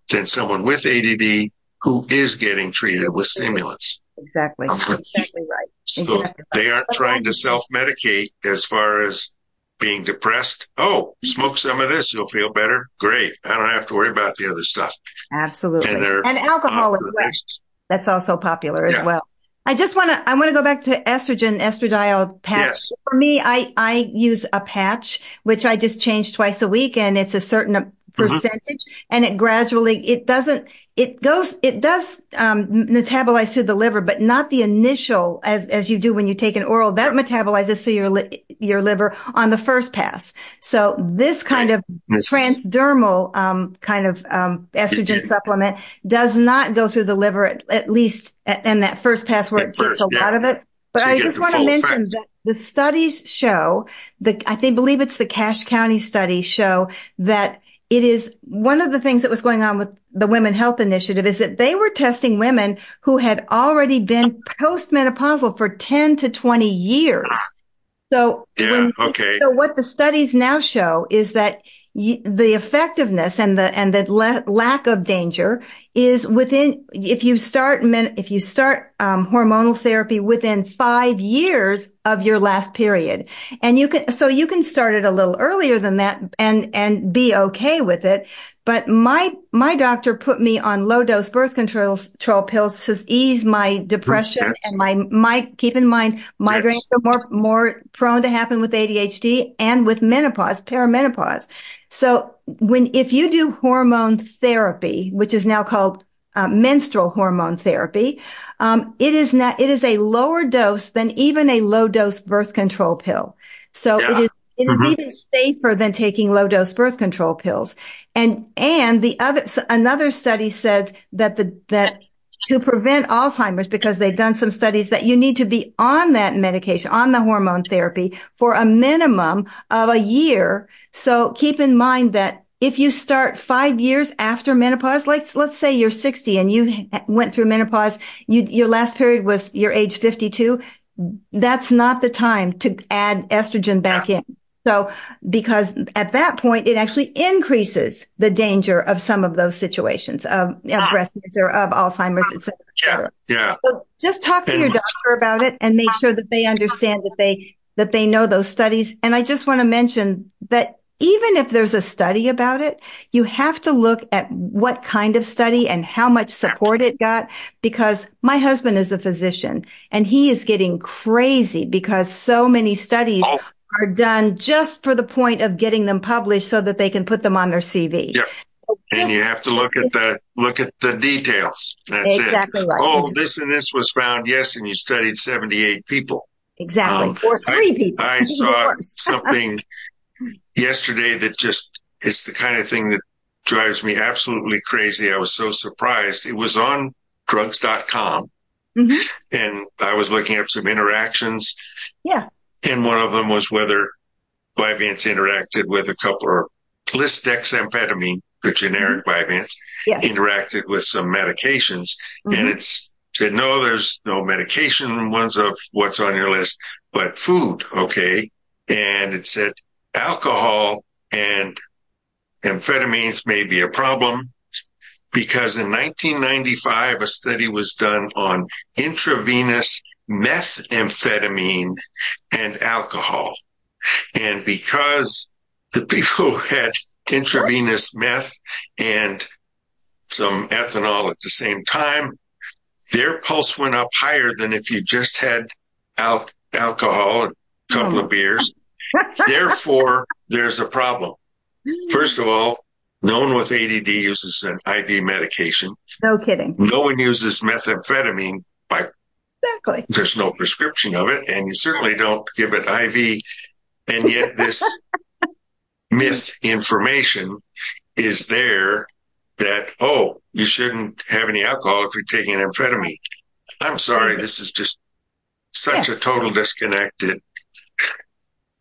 than someone with ADD who is getting treated with stimulants. Exactly. Um, exactly right. So exactly they aren't trying to self medicate as far as being depressed. Oh, smoke some of this, you'll feel better. Great. I don't have to worry about the other stuff. Absolutely. And, and alcohol as well. That's also popular as yeah. well. I just want to, I want to go back to estrogen, estradiol patch. Yes. For me, I, I use a patch, which I just change twice a week and it's a certain. Percentage mm-hmm. and it gradually it doesn't it goes it does um, metabolize through the liver but not the initial as as you do when you take an oral that metabolizes through your li- your liver on the first pass. So this kind of transdermal um, kind of um, estrogen supplement does not go through the liver at, least at, in that first pass where it takes a lot of it. But I just want to mention that the studies show the I think believe it's the Cache County study show that it is one of the things that was going on with the Women Health Initiative is that they were testing women who had already been postmenopausal for 10 to 20 years. So, yeah, when, okay. So what the studies now show is that the effectiveness and the and the lack of danger is within if you start if you start um, hormonal therapy within five years of your last period. And you can so you can start it a little earlier than that and and be okay with it but my, my doctor put me on low dose birth control, control pills to ease my depression yes. and my, my, keep in mind, migraines yes. are more, more prone to happen with ADHD and with menopause, perimenopause. So when, if you do hormone therapy, which is now called uh, menstrual hormone therapy, um, it is not, it is a lower dose than even a low dose birth control pill. So yeah. it is it is mm-hmm. even safer than taking low dose birth control pills. And, and the other, another study says that the, that to prevent Alzheimer's because they've done some studies that you need to be on that medication, on the hormone therapy for a minimum of a year. So keep in mind that if you start five years after menopause, like let's say you're 60 and you went through menopause, you, your last period was your age 52, that's not the time to add estrogen back in. So because at that point, it actually increases the danger of some of those situations of, of ah. breast cancer, of Alzheimer's, et cetera, et cetera. Yeah. yeah. So just talk to your doctor about it and make sure that they understand that they, that they know those studies. And I just want to mention that even if there's a study about it, you have to look at what kind of study and how much support it got because my husband is a physician and he is getting crazy because so many studies oh are done just for the point of getting them published so that they can put them on their CV. Yeah. and you have to look at the look at the details. That's exactly it. Right. Oh, this and this was found. Yes, and you studied seventy-eight people. Exactly, um, or three I, people. I saw *laughs* something yesterday that just it's the kind of thing that drives me absolutely crazy. I was so surprised. It was on drugs.com. Mm-hmm. And I was looking at some interactions. Yeah. And one of them was whether Vyvanse interacted with a couple of lisdexamfetamine, the generic mm-hmm. Vyvanse, yes. interacted with some medications. Mm-hmm. And it's said, no, there's no medication ones of what's on your list, but food. Okay. And it said alcohol and amphetamines may be a problem because in 1995, a study was done on intravenous methamphetamine and alcohol. And because the people had intravenous meth and some ethanol at the same time, their pulse went up higher than if you just had al- alcohol, and a couple oh. of beers. Hmm. *laughs* Therefore, there's a problem. Hmm. First of all, No one with ADD uses an IV medication. No kidding. No one uses methamphetamine by Exactly. there's no prescription of it, and you certainly don't give it IV. And yet, this *laughs* myth information is there that, oh, you shouldn't have any alcohol if you're taking amphetamine. I'm sorry, this is just such Yeah. a total disconnect. It,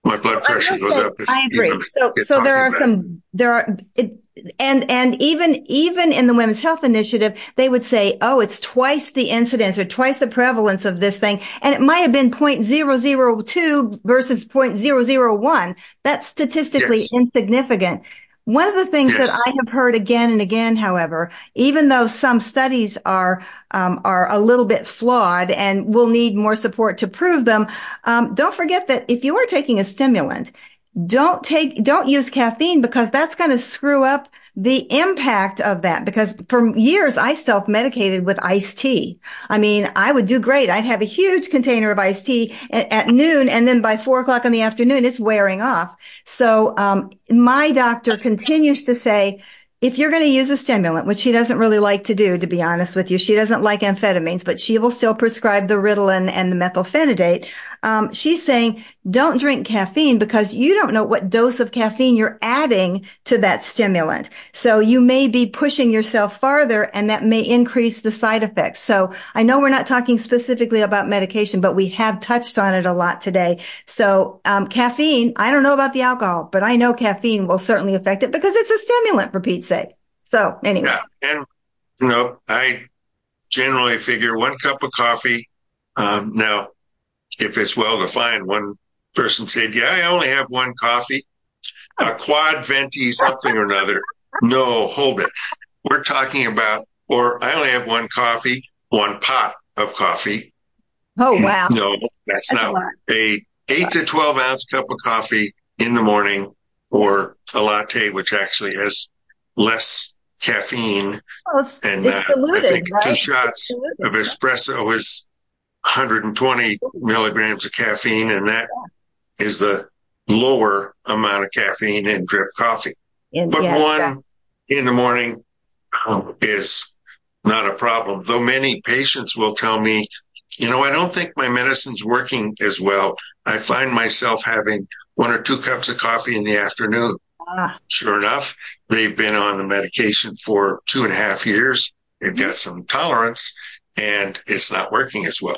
my blood pressure goes up. I agree. So, so there are some, there are, it, and, and even, even in the Women's Health Initiative, they would say, oh, it's twice the incidence or twice the prevalence of this thing. And it might have been 0.002 versus 0.001. That's statistically Yes. insignificant. One of the things that I have heard again and again, however, even though some studies are um, are a little bit flawed and will need more support to prove them, um, don't forget that if you are taking a stimulant, don't take don't use caffeine because that's going to screw up the impact of that because for years I self-medicated with iced tea. I mean, I would do great. I'd have a huge container of iced tea at, at noon and then by four o'clock in the afternoon, it's wearing off. So, um, my doctor continues to say, if you're going to use a stimulant, which she doesn't really like to do, to be honest with you, she doesn't like amphetamines, but she will still prescribe the Ritalin and the methylphenidate. Um, she's saying don't drink caffeine because you don't know what dose of caffeine you're adding to that stimulant. So you may be pushing yourself farther and that may increase the side effects. So I know we're not talking specifically about medication, but we have touched on it a lot today. So, um, caffeine, I don't know about the alcohol, but I know caffeine will certainly affect it because it's a stimulant for Pete's sake. So anyway. Yeah, and you know, I generally figure one cup of coffee. Um, now, if it's well defined, one person said, "Yeah, I only have one coffee, a quad venti something or another." No, hold it. We're talking about, or I only have one coffee, one pot of coffee. Oh, wow. No, that's That's not lot. a eight to twelve ounce cup of coffee in the morning, or a latte, which actually has less caffeine Well, and it's uh, I think right? two shots of espresso is 120 milligrams of caffeine, and that is the lower amount of caffeine in drip coffee. But yeah, one exactly. in the morning um, is not a problem. Though many patients will tell me, you know, I don't think my medicine's working as well. I find myself having one or two cups of coffee in the afternoon. Ah, Sure enough, they've been on the medication for two and a half years. They've got some tolerance and it's not working as well.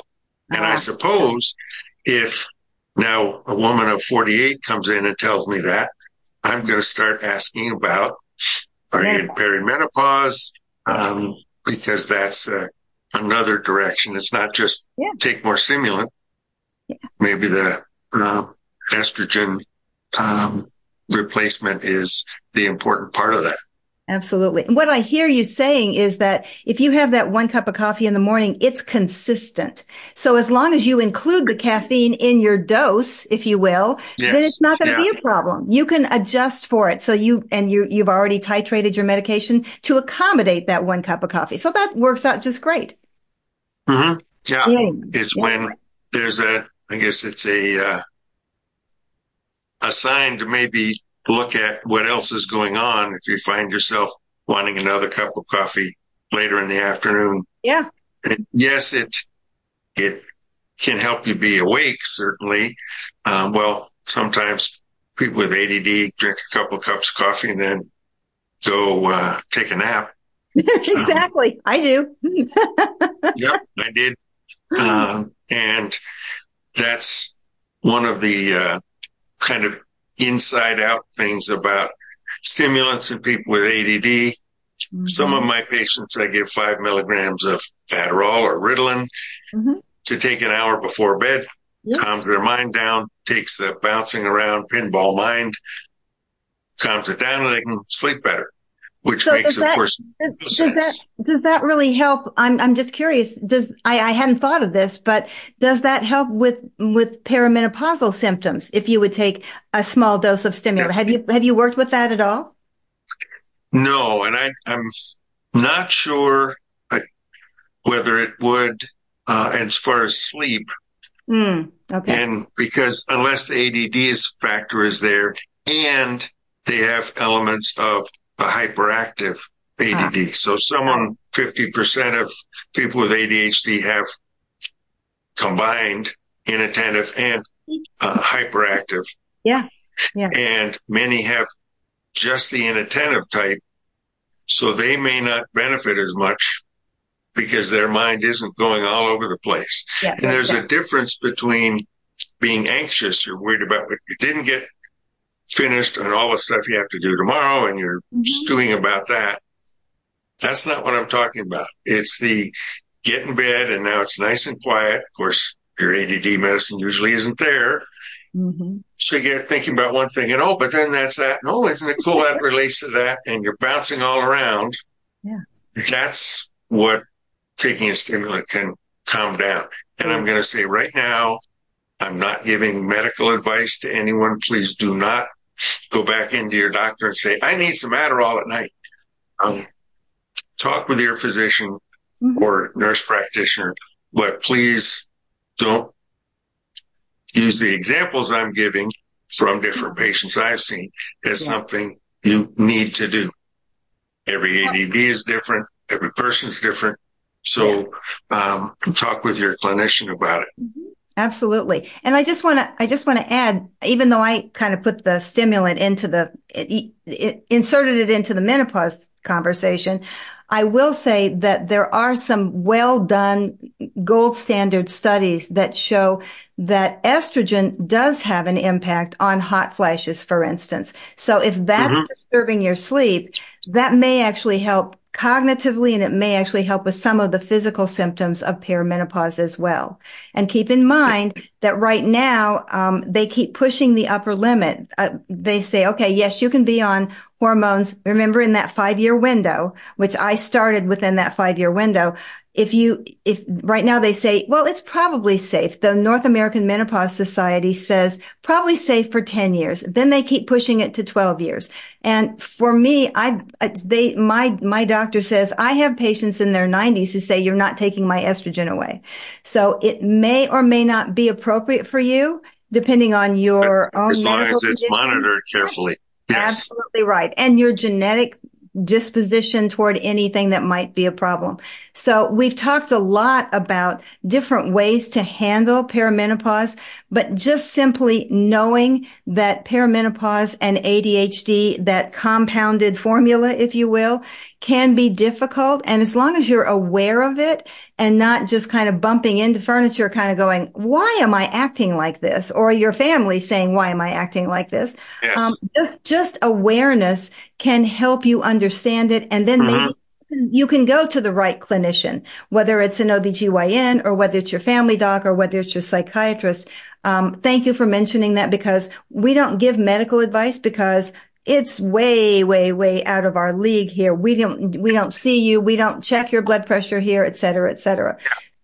And I Ah. suppose if now a woman of 48 comes in and tells me that, I'm going to start asking about are you in perimenopause? Um, because that's uh, another direction. It's not just Yeah. take more stimulant. Maybe the uh, estrogen um, replacement is the important part of that. Absolutely. And what I hear you saying is that if you have that one cup of coffee in the morning, it's consistent. So as long as you include the caffeine in your dose, if you will, then it's not going to Yeah. be a problem. You can adjust for it. So you, and you, you've already titrated your medication to accommodate that one cup of coffee. So that works out just great. hmm Yeah. Yeah. It's Yeah. when there's a, I guess it's a, uh, a sign to maybe look at what else is going on if you find yourself wanting another cup of coffee later in the afternoon. Yeah. And yes, it, it can help you be awake, certainly. Um, well, sometimes people with ADD drink a couple of cups of coffee and then go, uh, take a nap. *laughs* exactly. I do. *laughs* Yep, I did. Um, and that's one of the uh, kind of inside out things about stimulants in people with ADD. Some of my patients, I give five milligrams of Adderall or Ritalin Mhm. to take an hour before bed, Yes. calms their mind down, takes the bouncing around pinball mind, calms it down, and they can sleep better, which So makes, does of that- course, Does, no sense. does that really help? I'm I'm just curious. Does I, I hadn't thought of this, but does that help with with perimenopausal symptoms if you would take a small dose of stimulant? Have you have you worked with that at all? No, and I, I'm not sure whether it would, uh, as far as sleep, Mm, okay. and because unless the ADD is factor is there, and they have elements of a hyperactive ADD. Ah. So someone, 50% of people with ADHD have combined inattentive and uh, hyperactive. Yeah. Yeah. And many have just the inattentive type. So they may not benefit as much because their mind isn't going all over the place. Yeah, and there's yeah. a difference between being anxious, you're worried about what you didn't get finished and all the stuff you have to do tomorrow and you're mm-hmm. stewing about that. That's not what I'm talking about. It's the get in bed and now it's nice and quiet. Of course, your ADD medicine usually isn't there. Mm-hmm. So you get thinking about one thing and oh, but then that's that. No, oh, isn't it cool that relates to that? And you're bouncing all around. Yeah. That's what taking a stimulant can calm down. And I'm going to say right now, I'm not giving medical advice to anyone. Please do not go back into your doctor and say, I need some Adderall at night. Um, talk with your physician mm-hmm. or nurse practitioner, but please don't use the examples I'm giving from different patients I've seen as yeah. something you need to do. Every ADD is different. Every person's different. So, um, talk with your clinician about it. Mm-hmm. Absolutely. And I just want to, I just want to add, even though I kind of put the stimulant into the, it, it, inserted it into the menopause conversation, I will say that there are some well done gold standard studies that show that estrogen does have an impact on hot flashes, for instance. So if that's mm-hmm. disturbing your sleep, that may actually help cognitively and it may actually help with some of the physical symptoms of perimenopause as well. And keep in mind that right now, um, they keep pushing the upper limit. Uh, they say, okay, yes, you can be on hormones. Remember in that five year window, which I started within that five year window, if you, if right now they say, well, it's probably safe. The North American Menopause Society says probably safe for 10 years. Then they keep pushing it to 12 years. And for me, I, they, my, my doctor says I have patients in their 90s who say you're not taking my estrogen away. So it may or may not be appropriate for you depending on your own. As long as it's monitored carefully. Yes. Absolutely right. And your genetic disposition toward anything that might be a problem. So we've talked a lot about different ways to handle perimenopause, but just simply knowing that perimenopause and ADHD, that compounded formula, if you will, can be difficult. And as long as you're aware of it and not just kind of bumping into furniture, kind of going, why am I acting like this? Or your family saying, why am I acting like this? Yes. Um, just, just awareness can help you understand it. And then mm-hmm. maybe you can go to the right clinician, whether it's an OBGYN or whether it's your family doc or whether it's your psychiatrist. Um, thank you for mentioning that because we don't give medical advice because it's way, way, way out of our league here. We don't, we don't see you. We don't check your blood pressure here, et cetera, et cetera.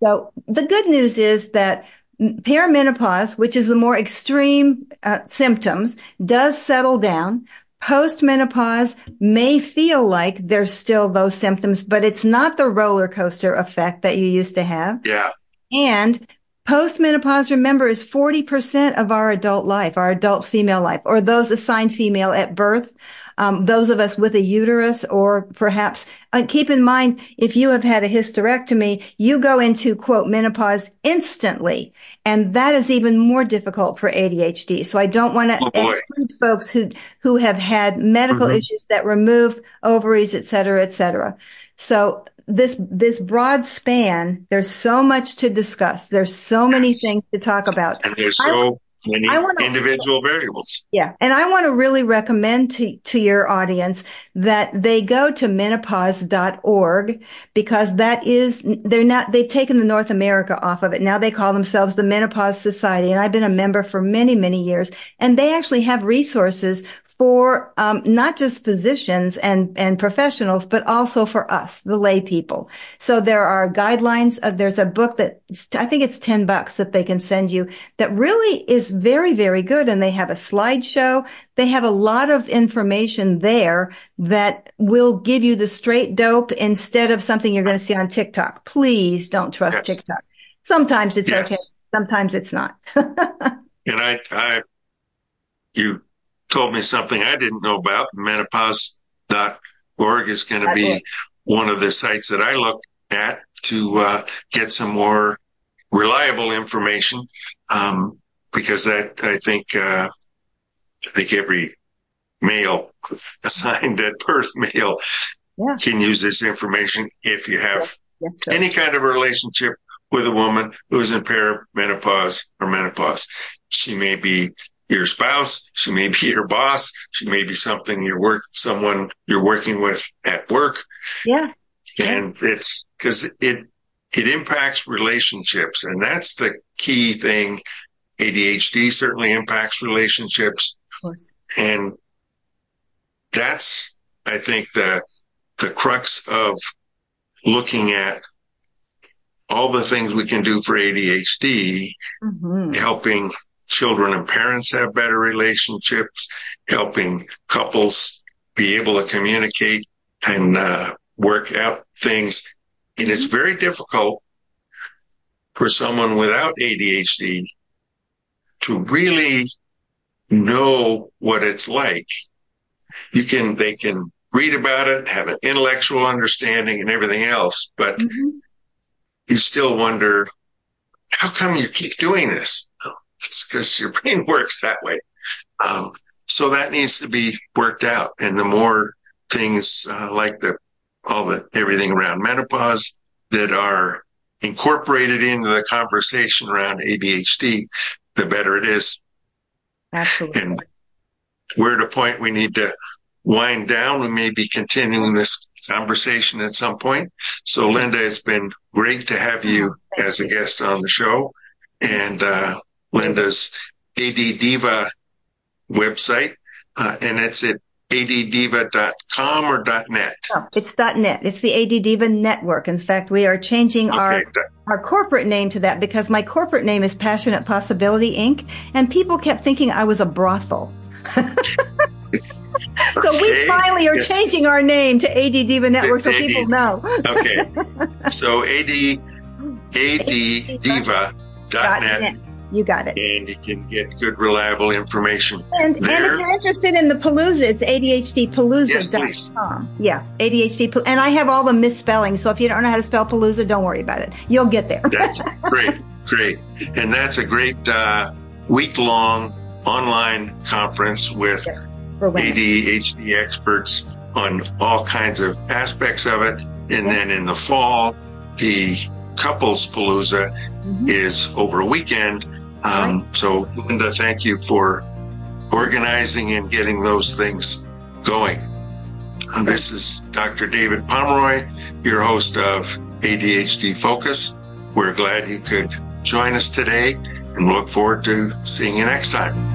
So the good news is that perimenopause, which is the more extreme uh, symptoms, does settle down. Postmenopause may feel like there's still those symptoms, but it's not the roller coaster effect that you used to have. Yeah. And Postmenopause, remember, is 40% of our adult life, our adult female life, or those assigned female at birth. Um, those of us with a uterus or perhaps uh, keep in mind if you have had a hysterectomy you go into quote menopause instantly and that is even more difficult for ADHD so I don't want to oh exclude folks who who have had medical mm-hmm. issues that remove ovaries et cetera et cetera so this this broad span there's so much to discuss. There's so many things to talk about. And there's so many wanna, individual variables. Yeah. And i want to really recommend to to your audience that they go to menopause.org because that is they're not they've taken the north america off of it. Now they call themselves the menopause society and i've been a member for many many years and they actually have resources for um, not just physicians and and professionals, but also for us, the lay people. So there are guidelines. Of, there's a book that I think it's ten bucks that they can send you that really is very very good, and they have a slideshow. They have a lot of information there that will give you the straight dope instead of something you're going to see on TikTok. Please don't trust yes. TikTok. Sometimes it's yes. okay. Sometimes it's not. *laughs* and I, I, you told me something I didn't know about. Menopause is going to be one of the sites that I look at to uh, get some more reliable information. Um, because that, I think, uh, I think every male *laughs* assigned at birth male yeah. can use this information if you have yes, any kind of relationship with a woman who is in perimenopause or menopause. She may be your spouse, she may be your boss, she may be something you're work someone you're working with at work. Yeah. And it's because it it impacts relationships, and that's the key thing. ADHD certainly impacts relationships. Of course. And that's I think the the crux of looking at all the things we can do for ADHD, mm-hmm. helping children and parents have better relationships, helping couples be able to communicate and uh, work out things. And it's mm-hmm. very difficult for someone without ADHD to really know what it's like. You can, they can read about it, have an intellectual understanding and everything else, but mm-hmm. you still wonder, how come you keep doing this? It's because your *laughs* brain works that way. Um, so that needs to be worked out. And the more things uh, like the all the everything around menopause that are incorporated into the conversation around ADHD, the better it is. Absolutely. And we're at a point we need to wind down. We may be continuing this conversation at some point. So, Linda, it's been great to have you oh, as a guest on the show. And uh, Linda's AD Diva website, uh, and it's at addiva.com or .net? No, it's .net. It's the AD Diva network. In fact, we are changing okay. our our corporate name to that because my corporate name is Passionate Possibility Inc. and people kept thinking I was a brothel. *laughs* so okay. we finally are yes. changing our name to AD Diva Network so people know. okay. *laughs* So AD ADDiva.net. You got it. And you can get good, reliable information. And, and if you're interested in the Palooza, it's ADHDpalooza.com. Yes, yeah, ADHD. And I have all the misspellings. So if you don't know how to spell Palooza, don't worry about it. You'll get there. That's *laughs* great. Great. And that's a great uh, week long online conference with yeah, ADHD experts on all kinds of aspects of it. And then in the fall, the couples palooza mm-hmm. is over a weekend. Um. So, Linda, thank you for organizing and getting those things going. And this is Dr. David Pomeroy, your host of ADHD Focus. We're glad you could join us today and look forward to seeing you next time.